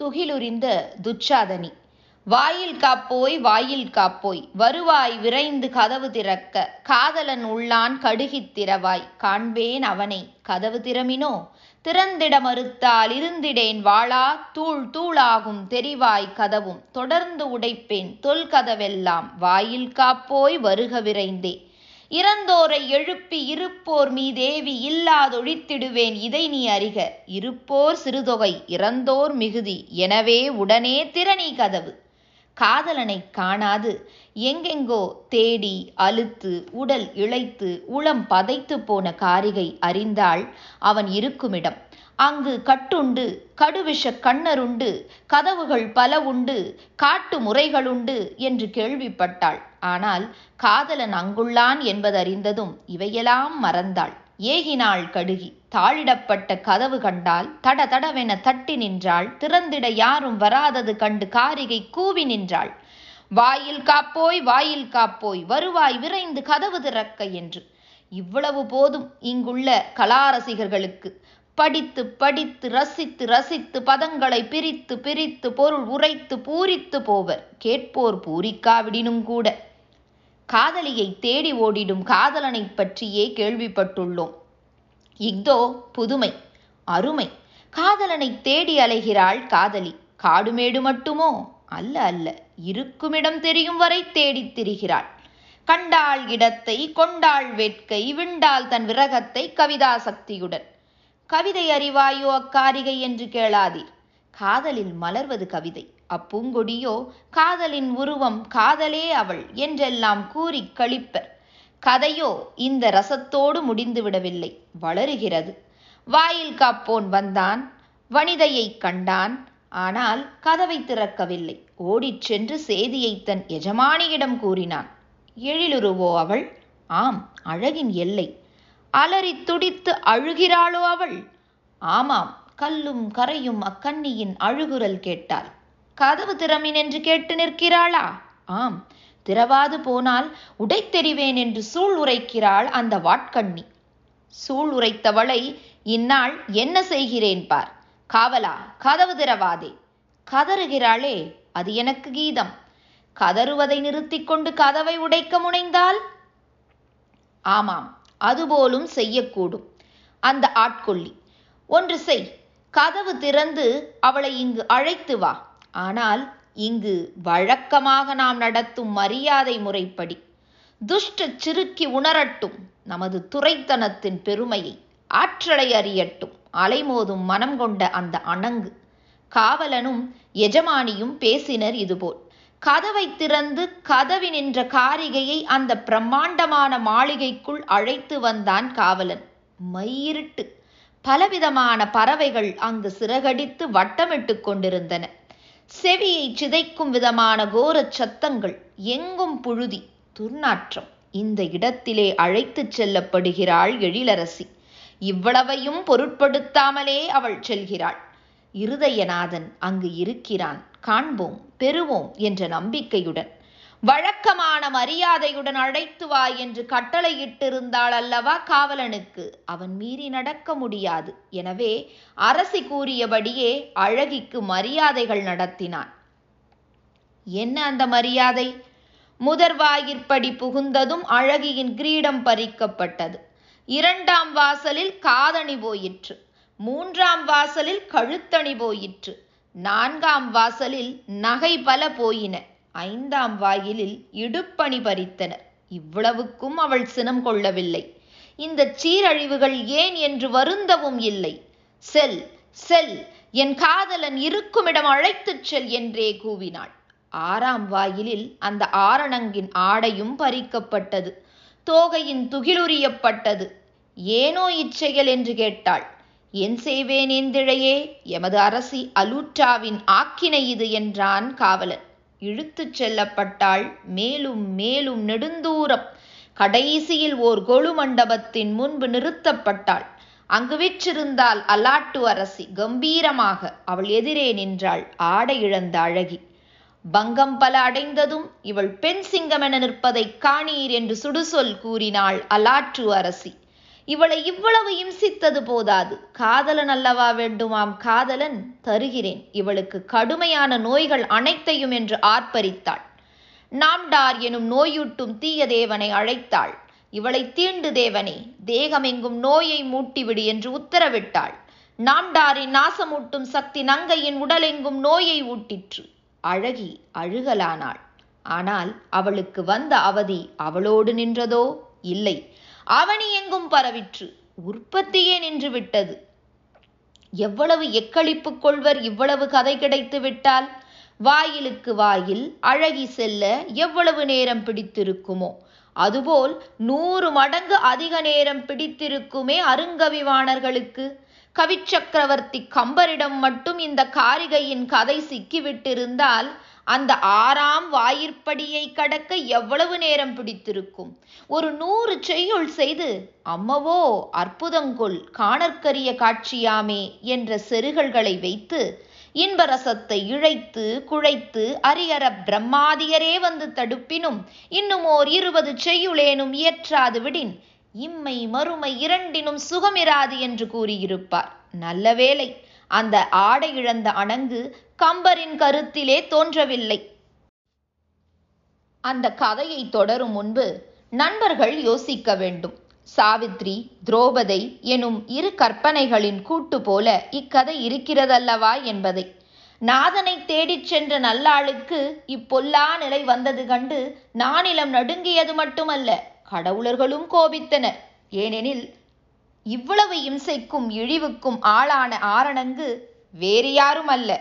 துகிலுரிந்த துச்சாதனி. வாயில் காப்போய் வாயில் காப்போய் வருவாய் விரைந்து கதவு திறக்க காதலன் உள்ளான் கடுகித் திறவாய் காண்பேன் அவனை கதவு திறமினோ? திறந்திட மறுத்தால் இருந்திடேன் வாளா தூள் தூளாகும் தெரிவாய் கதவும் தொடர்ந்து உடைப்பேன் தொல்கதவெல்லாம் வாயில் காப்போய் வருக விரைந்தே. இறந்தோரை எழுப்பி இருப்போர் மீதேவி இல்லாதொழித்திடுவேன் இதை நீ அறிக. இருப்போர் சிறுதொகை இறந்தோர் மிகுதி எனவே உடனே திறனி கதவு. காதலனை காணாது எங்கெங்கோ தேடி அழுத்து உடல் இழைத்து உளம் பதைத்து போன காரிகை அறிந்தாள் அவன் இருக்குமிடம். அங்கு கட்டுண்டு கடுவிஷ கண்ணருண்டு கதவுகள் பல உண்டு காட்டு முறைகளுண்டு என்று கேள்விப்பட்டாள். ஆனால் காதலன் அங்குள்ளான் என்பதறிந்ததும் இவையெல்லாம் மறந்தாள். ஏகினாள் கடுகி தாழிடப்பட்ட கதவு கண்டால் தட தடவென தட்டி நின்றாள். திறந்திட யாரும் வராதது கண்டு காரிகை கூவி நின்றாள். வாயில் காப்போய் வாயில் காப்போய் வருவாய் விரைந்து கதவு திறக்க என்று. இவ்வளவு போதும் இங்குள்ள கலாரசிகர்களுக்கு. படித்து படித்து ரசித்து ரசித்து பதங்களை பிரித்து பிரித்து பொருள் உரைத்து பூரித்து போவர். கேட்போர் பூரிக்காவிடினும் கூட. காதலியை தேடி ஓடிடும் காதலனை பற்றியே கேள்விப்பட்டுள்ளோம். இஃதோ புதுமை அருமை. காதலனை தேடி அலைகிறாள் காதலி. காடுமேடு மட்டுமோ? அல்ல அல்ல. இருக்குமிடம் தெரியும் வரை தேடித் திரிகிறாள். கண்டாள் இடத்தை கொண்டாள் வேட்கை விண்டாள் தன் விரகத்தை கவிதா சக்தியுடன். கவிதை அறிவாயோ அக்காரிகை என்று கேளாதீர். காதலில் மலர்வது கவிதை. அப்பூங்கொடியோ காதலின் உருவம் காதலே அவள் என்றெல்லாம் கூறி கழிப்பர். கதையோ இந்த ரசத்தோடு முடிந்து விடவில்லை வளருகிறது. வாயில் காப்போன் வந்தான். வனிதையை கண்டான். ஆனால் கதவை திறக்கவில்லை. ஓடிச் சென்று சேதியை தன் எஜமானியிடம் கூறினான். எழிலுருவோ அவள்? ஆம் அழகின் எல்லை. அலறி துடித்து அழுகிறாளோ அவள்? ஆமாம் கல்லும் கரையும் அக்கண்ணியின் அழுகுரல் கேட்டாள். கதவு திறமின் என்று கேட்டு நிற்கிறாளா? ஆம் திறவாது போனால் உடைத்தெறிவேன் என்று சூள் உரைக்கிறாள் அந்த வாட்கண்ணி. சூள் உரைத்தவளை இந்நாள் என்ன செய்கிறேன் பார்? காவலா கதவு திறவாதே. கதறுகிறாளே அது எனக்கு கீதம். கதறுவதை நிறுத்திக் கொண்டு கதவை உடைக்க முனைந்தால்? ஆமாம் அதுபோலும் செய்யக்கூடும். அந்த ஆட்கொள்ளி ஒன்று செய் கதவு திறந்து அவளை இங்கு அழைத்து வா. ஆனால் இங்கு வழக்கமாக நாம் நடத்தும் மரியாதை முறைப்படி. துஷ்ட சிறுக்கி உணரட்டும் நமது துறைத்தனத்தின் பெருமையை. ஆற்றலை அறியட்டும் அலைமோதும் மனம் கொண்ட அந்த அணங்கு. காவலனும் எஜமானியும் பேசினர் இதுபோல். கதவை திறந்து கதவி நின்ற காரிகையை அந்த பிரம்மாண்டமான மாளிகைக்குள் அழைத்து வந்தான் காவலன். மயிருட்டு பலவிதமான பறவைகள் அங்கு சிறகடித்து வட்டமிட்டு கொண்டிருந்தன. செவியை சிதைக்கும் விதமான கோரச் சத்தங்கள் எங்கும் புழுதி துர்நாற்றம் இந்த இடத்திலே அழைத்துச் செல்லப்படுகிறாள் எழிலரசி. இவ்வளவையும் பொருட்படுத்தாமலே அவள் செல்கிறாள். இருதயநாதன் அங்கு இருக்கிறான். காண்போம் பெறுவோம் என்ற நம்பிக்கையுடன். வழக்கமான மரியாதையுடன் அழைத்து வா என்று கட்டளையிட்டிருந்தாள் அல்லவா காவலனுக்கு. அவன் மீறி நடக்க முடியாது. எனவே அரசி கூறியபடியே அழகிக்கு மரியாதைகள் நடத்தினான். என்ன அந்த மரியாதை? முதற்வாயிற்படி புகுந்ததும் அழகியின் கிரீடம் பறிக்கப்பட்டது. இரண்டாம் வாசலில் காதணி போயிற்று. மூன்றாம் வாசலில் கழுத்தணி போயிற்று. நான்காம் வாசலில் நகை பல போயின. ஐந்தாம் வாயிலில் இடுப்பணி பறித்தனர். இவ்வளவுக்கும் அவள் சினம் கொள்ளவில்லை. இந்த சீரழிவுகள் ஏன் என்று வருந்தவும் இல்லை. செல் செல் என் காதலன் இருக்குமிடம் அழைத்துச் செல் என்றே கூவினாள். ஆறாம் வாயிலில் அந்த ஆரணங்கின் ஆடையும் பறிக்கப்பட்டது. தோகையின் துகிலுரியப்பட்டது. ஏனோ இச்செயல்? என்று கேட்டாள். என் செய்வேன் எந்திழையே எமது அரசி அலூற்றாவின் ஆக்கினை இது என்றான் காவலன். இழுத்துச் செல்லப்பட்டாள் மேலும் மேலும் நெடுந்தூரம். கடைசியில் ஓர் கொழு மண்டபத்தின் முன்பு நிறுத்தப்பட்டாள். அங்கு விற்றிருந்தால் அலாட்டு அரசி கம்பீரமாக அவள் எதிரே நின்றாள் ஆடை இழந்த அழகி. பங்கம் பல அடைந்ததும் இவள் பெண் சிங்கமென நிற்பதைக் காணீர் என்று சுடுசொல் கூறினாள் அலாற்று அரசி. இவளை இவ்வளவு இம்சித்தது போதாது. காதலன் அல்லவா வேண்டுமாம்? காதலன் தருகிறேன். இவளுக்கு கடுமையான நோய்கள் அனைத்தையும் என்று ஆர்ப்பரித்தாள். நாம்டார் எனும் நோயூட்டும் தீய தேவனை அழைத்தாள். இவளை தீண்டு தேவனே தேகமெங்கும் நோயை மூட்டிவிடு என்று உத்தரவிட்டாள். நாம்டாரின் நாசமூட்டும் சக்தி நங்கையின் உடலெங்கும் நோயை ஊட்டிற்று. அழகி அழுகலானாள். ஆனால் அவளுக்கு வந்த அவதி அவளோடு நின்றதோ? இல்லை. அவனி எங்கும் பரவிற்று. உற்பத்தியே நின்று விட்டது. எவ்வளவு எக்களிப்பு கொள்வர் இவ்வளவு கதை கிடைத்து விட்டால்? வாயிலுக்கு வாயில் அழகி செல்ல எவ்வளவு நேரம் பிடித்திருக்குமோ? அதுபோல் நூறு மடங்கு அதிக நேரம் பிடித்திருக்குமே அருங்கவிவாணர்களுக்கு. கவிச்சக்கரவர்த்தி கம்பரிடம் மட்டும் இந்த காரிகையின் கதை சிக்கிவிட்டிருந்தால் அந்த ஆறாம் வாயிற்படியை கடக்க எவ்வளவு நேரம் பிடித்திருக்கும்? ஒரு நூறு செய்யுள் செய்து அம்மவோ அற்புதங்கொள் காணற்கரிய காட்சியாமே என்ற செருகல்களை வைத்து இன்பரசத்தை இழைத்து குழைத்து அரியர பிரம்மாதியரே வந்து தடுப்பினும் இன்னும் ஓர் இருபது செய்யுளேனும் இயற்றாது விடின் இம்மை மறுமை இரண்டினும் சுகமிராது என்று கூறியிருப்பார். நல்ல வேளை அந்த ஆடை இழந்த அணங்கு கம்பரின் கருத்திலே தோன்றவில்லை. அந்த கதையை தொடரும் முன்பு நண்பர்கள் யோசிக்க வேண்டும். சாவித்ரி துரோபதை எனும் இரு கற்பனைகளின் கூட்டு போல இக்கதை இருக்கிறதல்லவா என்பதை. நாதனை தேடிச் சென்ற நல்லாளுக்கு இப்பொல்லா நிலை வந்தது கண்டு நானிலம் நடுங்கியது மட்டுமல்ல கடவுளர்களும் கோபித்தனர். ஏனெனில் இவ்வளவு இம்சைக்கும் இழிவுக்கும் ஆளான ஆரணங்கு வேறு யாரும் அல்ல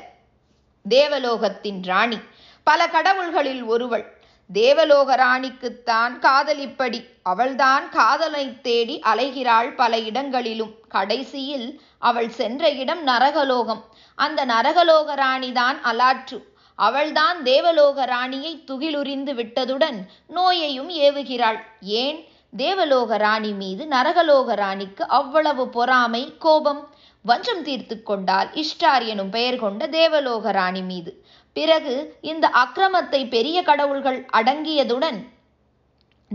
தேவலோகத்தின் ராணி. பல கடவுள்களில் ஒருவள். தேவலோக ராணிக்குத்தான் காதலிப்படி அவள்தான் காதலை தேடி அலைகிறாள் பல இடங்களிலும். கடைசியில் அவள் சென்ற இடம் நரகலோகம். அந்த நரகலோக ராணிதான் அலாற்று. அவள்தான் தேவலோக ராணியை துகிலுரிந்து விட்டதுடன் நோயையும் ஏவுகிறாள். ஏன்? தேவலோக ராணி மீது நரகலோக ராணிக்கு அவ்வளவு பொறாமை கோபம். வஞ்சம் தீர்த்து கொண்டால் இஷ்டார் எனும் பெயர் கொண்ட தேவலோக ராணி மீது. பிறகு இந்த அக்கிரமத்தை பெரிய கடவுள்கள் அடங்கியதுடன்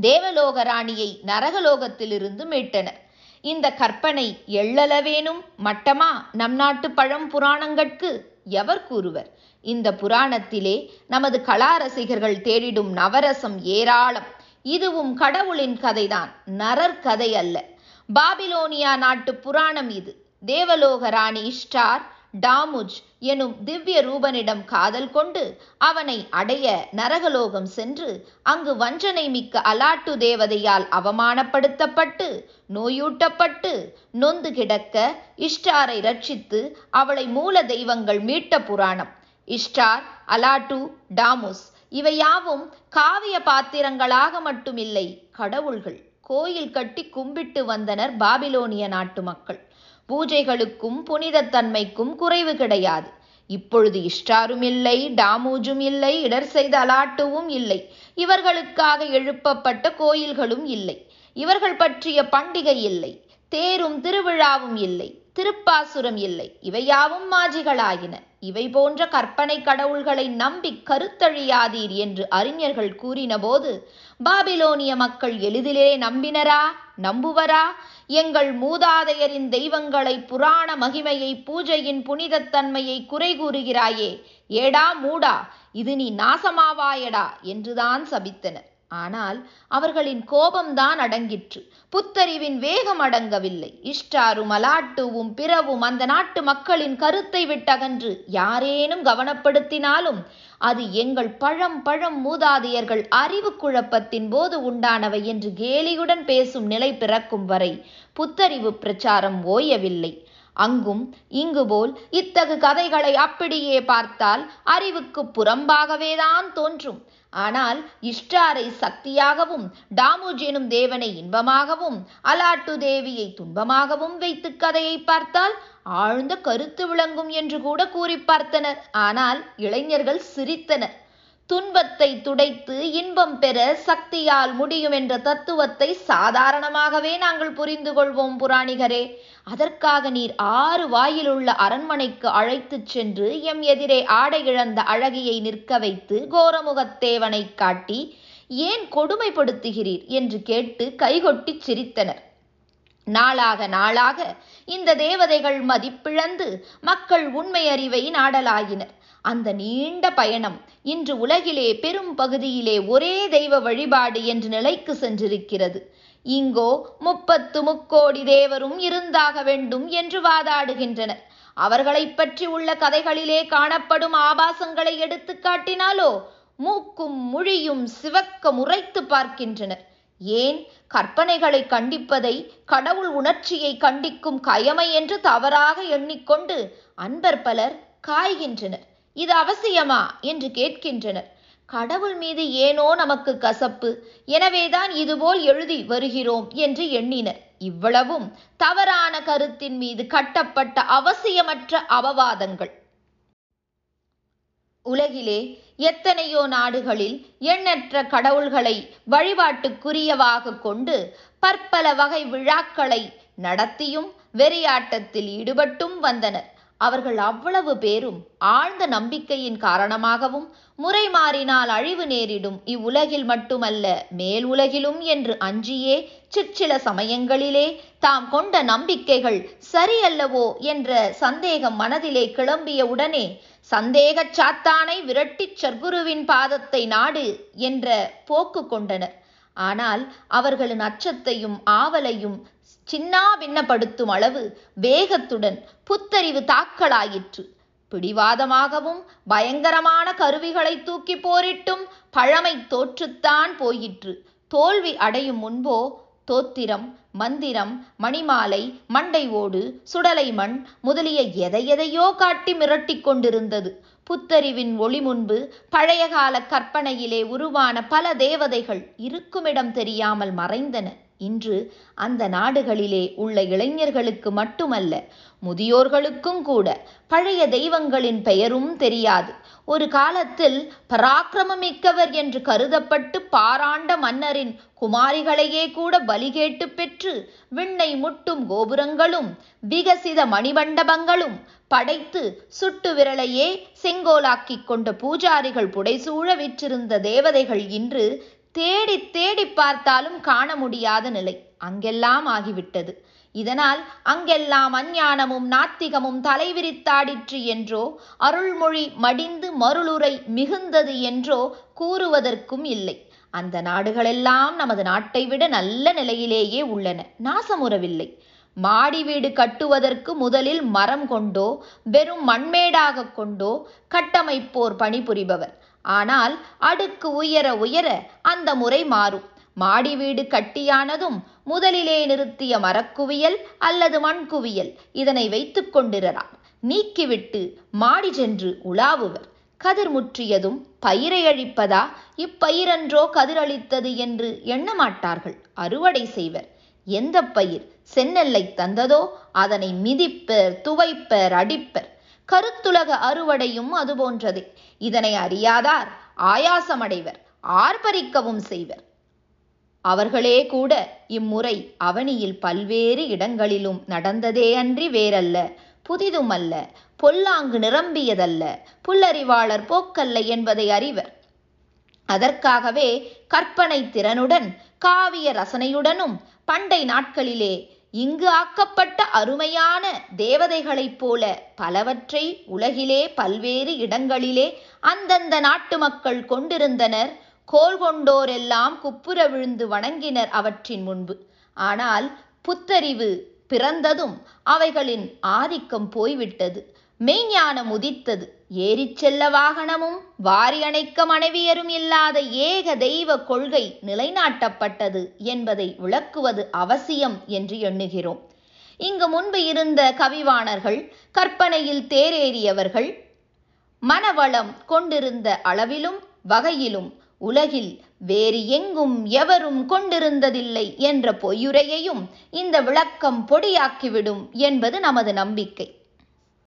தேவலோக ராணியை நரகலோகத்திலிருந்து மீட்டனர். இந்த கற்பனை எள்ளளவேனும் மட்டமா? நம் நாட்டு பழம் புராணங்கட்கு? எவர் கூறுவர்? இந்த புராணத்திலே நமது கலாரசிகர்கள் தேடிடும் நவரசம் ஏராளம். இதுவும் கடவுளின் கதைதான். நரர் கதை அல்ல. பாபிலோனியா நாட்டு புராணம் இது. தேவலோக ராணி இஷ்டார் டாமுஜ் எனும் திவ்ய ரூபனிடம் காதல் கொண்டு அவனை அடைய நரகலோகம் சென்று அங்கு வஞ்சனை மிக்க அலாட்டு தேவதையால் அவமானப்படுத்தப்பட்டு நோயூட்டப்பட்டு நொந்து கிடக்க இஷ்டாரை ரட்சித்து அவளை மூல தெய்வங்கள் மீட்ட புராணம். இஷ்டார் அலாட்டு டாமுஸ் இவையாவும் காவிய பாத்திரங்களாக மட்டுமில்லை கடவுள்கள். கோயில் கட்டி கும்பிட்டு வந்தனர் பாபிலோனிய நாட்டு மக்கள். பூஜைகளுக்கும் புனிதத்தன்மைக்கும் குறைவு கிடையாது. இப்பொழுது இஷ்டாரும் இல்லை டாமூஜும் இல்லை இடர் செய்த அலாட்டுவும் இல்லை. இவர்களுக்காக எழுப்பப்பட்ட கோயில்களும் இல்லை. இவர்கள் பற்றிய பண்டிகை இல்லை. தேரும் திருவிழாவும் இல்லை. திருப்பாசுரம் இல்லை. இவையாவும் மாஜிகளாயின. இவை போன்ற கற்பனை கடவுள்களை நம்பி கருத்தழியாதீர் என்று அறிஞர்கள் கூறினபோது பாபிலோனிய மக்கள் எளிதிலே நம்பினரா? நம்புவரா? எங்கள் மூதாதையரின் தெய்வங்களை புராண மகிமையை பூஜையின் புனிதத்தன்மையை குறை கூறுகிறாயே. ஏடா மூடா? இது நீ நாசமாவாயடா? என்றுதான் சபித்தனர். ஆனால் அவர்களின் கோபம்தான் அடங்கிற்று. புத்தறிவின் வேகம் அடங்கவில்லை. இஷ்டாரும் அலாட்டுவும் பிறவும் அந்த நாட்டு மக்களின் கருத்தை விட்டகன்று யாரேனும் கவனப்படுத்தினாலும் அது எங்கள் பழம் பழம் மூதாதையர்கள் அறிவு குழப்பத்தின் போது உண்டானவை என்று கேலியுடன் பேசும் நிலை பிறக்கும் வரை புத்தறிவு பிரச்சாரம் ஓயவில்லை. அங்கும் இங்கு போல் இத்தகு கதைகளை அப்படியே பார்த்தால் அறிவுக்கு புறம்பாகவேதான் தோன்றும். ஆனால் இஷ்டாரை சக்தியாகவும் டாமுஜ் எனும் தேவனை இன்பமாகவும் அலாட்டு தேவியை துன்பமாகவும் வைத்து கதையை பார்த்தால் ஆழ்ந்த கருத்து விளங்கும் என்று கூட கூறி பார்த்தனர். ஆனால் இளைஞர்கள் சிரித்தனர். துன்பத்தை துடைத்து இன்பம் பெற சக்தியால் முடியும் என்ற தத்துவத்தை சாதாரணமாகவே நாங்கள் புரிந்து கொள்வோம் புராணிகரே. அதற்காக நீர் ஆறு வாயிலுள்ள அரண்மனைக்கு அழைத்துச் சென்று எம் எதிரே ஆடை இழந்த அழகியை நிற்க வைத்து கோரமுகத்தேவனை காட்டி ஏன் கொடுமைப்படுத்துகிறீர்? என்று கேட்டு கைகொட்டிச் சிரித்தனர். நாளாக நாளாக இந்த தேவதைகள் மதிப்பிழந்து மக்கள் உண்மை அறிவை நாடலாகினர் அந்த நீண்ட பயணம் இன்று உலகிலே பெரும் பகுதியிலே ஒரே தெய்வ வழிபாடு என்று நிலைக்கு சென்றிருக்கிறது. இங்கோ முப்பத்து முக்கோடி தேவரும் இருந்தாக வேண்டும் என்று வாதாடுகின்றனர். அவர்களைப் பற்றி உள்ள கதைகளிலே காணப்படும் ஆபாசங்களை எடுத்து காட்டினாலோ மூக்கும் முழியும் சிவக்க முறைத்து பார்க்கின்றனர். ஏன்? கற்பனைகளை கண்டிப்பதை கடவுள் உணர்ச்சியை கண்டிக்கும் கயமை என்று தவறாக எண்ணிக்கொண்டு அன்பர் பலர் காய்கின்றனர். இது அவசியமா? என்று கேட்கின்றனர். கடவுள் மீது ஏனோ நமக்கு கசப்பு. எனவேதான் இதுபோல் எழுதி வருகிறோம் என்று எண்ணினர். இவ்வளவும் தவறான கருத்தின் மீது கட்டப்பட்ட அவசியமற்ற அவவாதங்கள். உலகிலே எத்தனையோ நாடுகளில் எண்ணற்ற கடவுள்களை வழிபாட்டுக்குரியவாக கொண்டு பற்பல வகை விழாக்களை நடத்தியும் வெறியாட்டத்தில் ஈடுபட்டும் வந்தனர். அவர்கள் அவ்வளவு பேரும் ஆழ்ந்த நம்பிக்கையின் காரணமாகவும் முறை மாறினால் அழிவு நேரிடும் இவ்வுலகில் மட்டுமல்ல மேல் உலகிலும் என்று அஞ்சியே சிற்சில சமயங்களிலே தாம் கொண்ட நம்பிக்கைகள் சரியல்லவோ என்ற சந்தேகம் மனதிலே கிளம்பிய உடனே சந்தேகச் சாத்தானை விரட்டிச் சர்க்குருவின் பாதத்தை நாடு என்ற போக்கு கொண்டனர். ஆனால் அவர்களின் அச்சத்தையும் ஆவலையும் சின்னாபின்னப்படுத்தும் அளவு வேகத்துடன் புத்தறிவு தாக்கலாயிற்று. பிடிவாதமாகவும் பயங்கரமான கருவிகளை தூக்கி போரிட்டும் பழமை தோற்றுத்தான் போயிற்று. தோல்வி அடையும் முன்போ தோத்திரம் மந்திரம் மணிமாலை மண்டை ஓடு சுடலை மண் முதலிய எதை எதையோ காட்டி மிரட்டிக் கொண்டிருந்தது. புத்தறிவின் ஒளி முன்பு பழையகால கற்பனையிலே உருவான பல தேவதைகள் இருக்குமிடம் தெரியாமல் மறைந்தன. இன்று அந்த நாடுகளிலே உள்ள இளைஞர்களுக்கு மட்டுமல்ல முதியோர்களுக்கும் கூட பழைய தெய்வங்களின் பெயரும் தெரியாது. ஒரு காலத்தில் பராக்கிரமமிக்கவர் என்று கருதப்பட்டு பாராண்ட மன்னரின் குமாரிகளையே கூட பலி கேட்டு பெற்று விண்ணை முட்டும் கோபுரங்களும் விகசித மணிமண்டபங்களும் படைத்து சுட்டு விரலையே செங்கோலாக்கிக் கொண்ட பூஜாரிகள் புடைசூழ விற்றிருந்த தேவதைகள் இன்று தேடி தேடி பார்த்தாலும் காண முடியாத நிலை. அங்கெல்லாம் ஆகிவிட்டது. இதனால் அங்கெல்லாம் அஞ்ஞானமும் நாத்திகமும் தலைவிரித்தாடிற்று என்றோ அருள்மொழி மடிந்து மருளுரை மிகுந்தது என்றோ கூறுவதற்கும் இல்லை. அந்த நாடுகளெல்லாம் நமது நாட்டை விட நல்ல நிலையிலேயே உள்ளன. நாசமுறவில்லை. மாடி வீடு கட்டுவதற்கு முதலில் மரம் கொண்டோ வெறும் மண்மேடாக கொண்டோ கட்டமைப்போர் பணிபுரிபவர். ஆனால் அடுக்கு உயர உயர அந்த முறை மாறும். மாடி வீடு கட்டியானதும் முதலிலே நிறுத்திய மரக்குவியல் அல்லது மண்குவியல் இதனை வைத்துக் கொண்டிரலாம். நீக்கிவிட்டு மாடி சென்று உலாவுவர். கதிர் முற்றியதும் பயிரை அழிப்பதா? இப்பயிரன்றோ கதிரளித்தது என்று எண்ணமாட்டார்கள் அறுவடை செய்வர். எந்த பயிர்? செந்நெல்லை தந்ததோ? அதனை மிதிப்பர் துவைப்பர் அடிப்பர். கருத்துலக அறுவடையும் அதுபோன்றதே. இதனை அறியாதார் ஆயாசமடைவர் ஆர்ப்பரிக்கவும் செய்வர். அவர்களே கூட இம்முறை அவனியில் பல்வேறு இடங்களிலும் நடந்ததே அன்றி வேறல்ல. புதிதுமல்ல பொல்லாங்கு நிரம்பியதல்ல புல்லறிவாளர் போக்கல்ல என்பதை அறிவர். அதற்காகவே கற்பனை திறனுடன் காவிய ரசனையுடனும் பண்டை நாட்களிலே இங்கு ஆக்கப்பட்ட அருமையான தேவதைகளைப் போல பலவற்றை உலகிலே பல்வேறு இடங்களிலே அந்தந்த நாட்டு மக்கள் கொண்டிருந்தனர். கோல் கொண்டோரெல்லாம் குப்புற விழுந்து வணங்கினர் அவற்றின் முன்பு. ஆனால் புத்தறிவு பிறந்ததும் அவைகளின் ஆதிக்கம் போய்விட்டது. மெய்ஞானம் உதித்தது. ஏறிச் செல்ல வாகனமும் வாரி அணைக்க மனைவியரும் இல்லாத ஏக தெய்வ கொள்கை நிலைநாட்டப்பட்டது என்பதை விளக்குவது அவசியம் என்று எண்ணுகிறோம். இங்கு முன்பு இருந்த கவிவாணர்கள் கற்பனையில் தேரேறியவர்கள் மனவளம் கொண்டிருந்த அளவிலும் வகையிலும் உலகில் வேறு எங்கும் எவரும் கொண்டிருந்ததில்லை என்ற பொய்யுரையையும் இந்த விளக்கம் பொடியாக்கிவிடும் என்பது நமது நம்பிக்கை.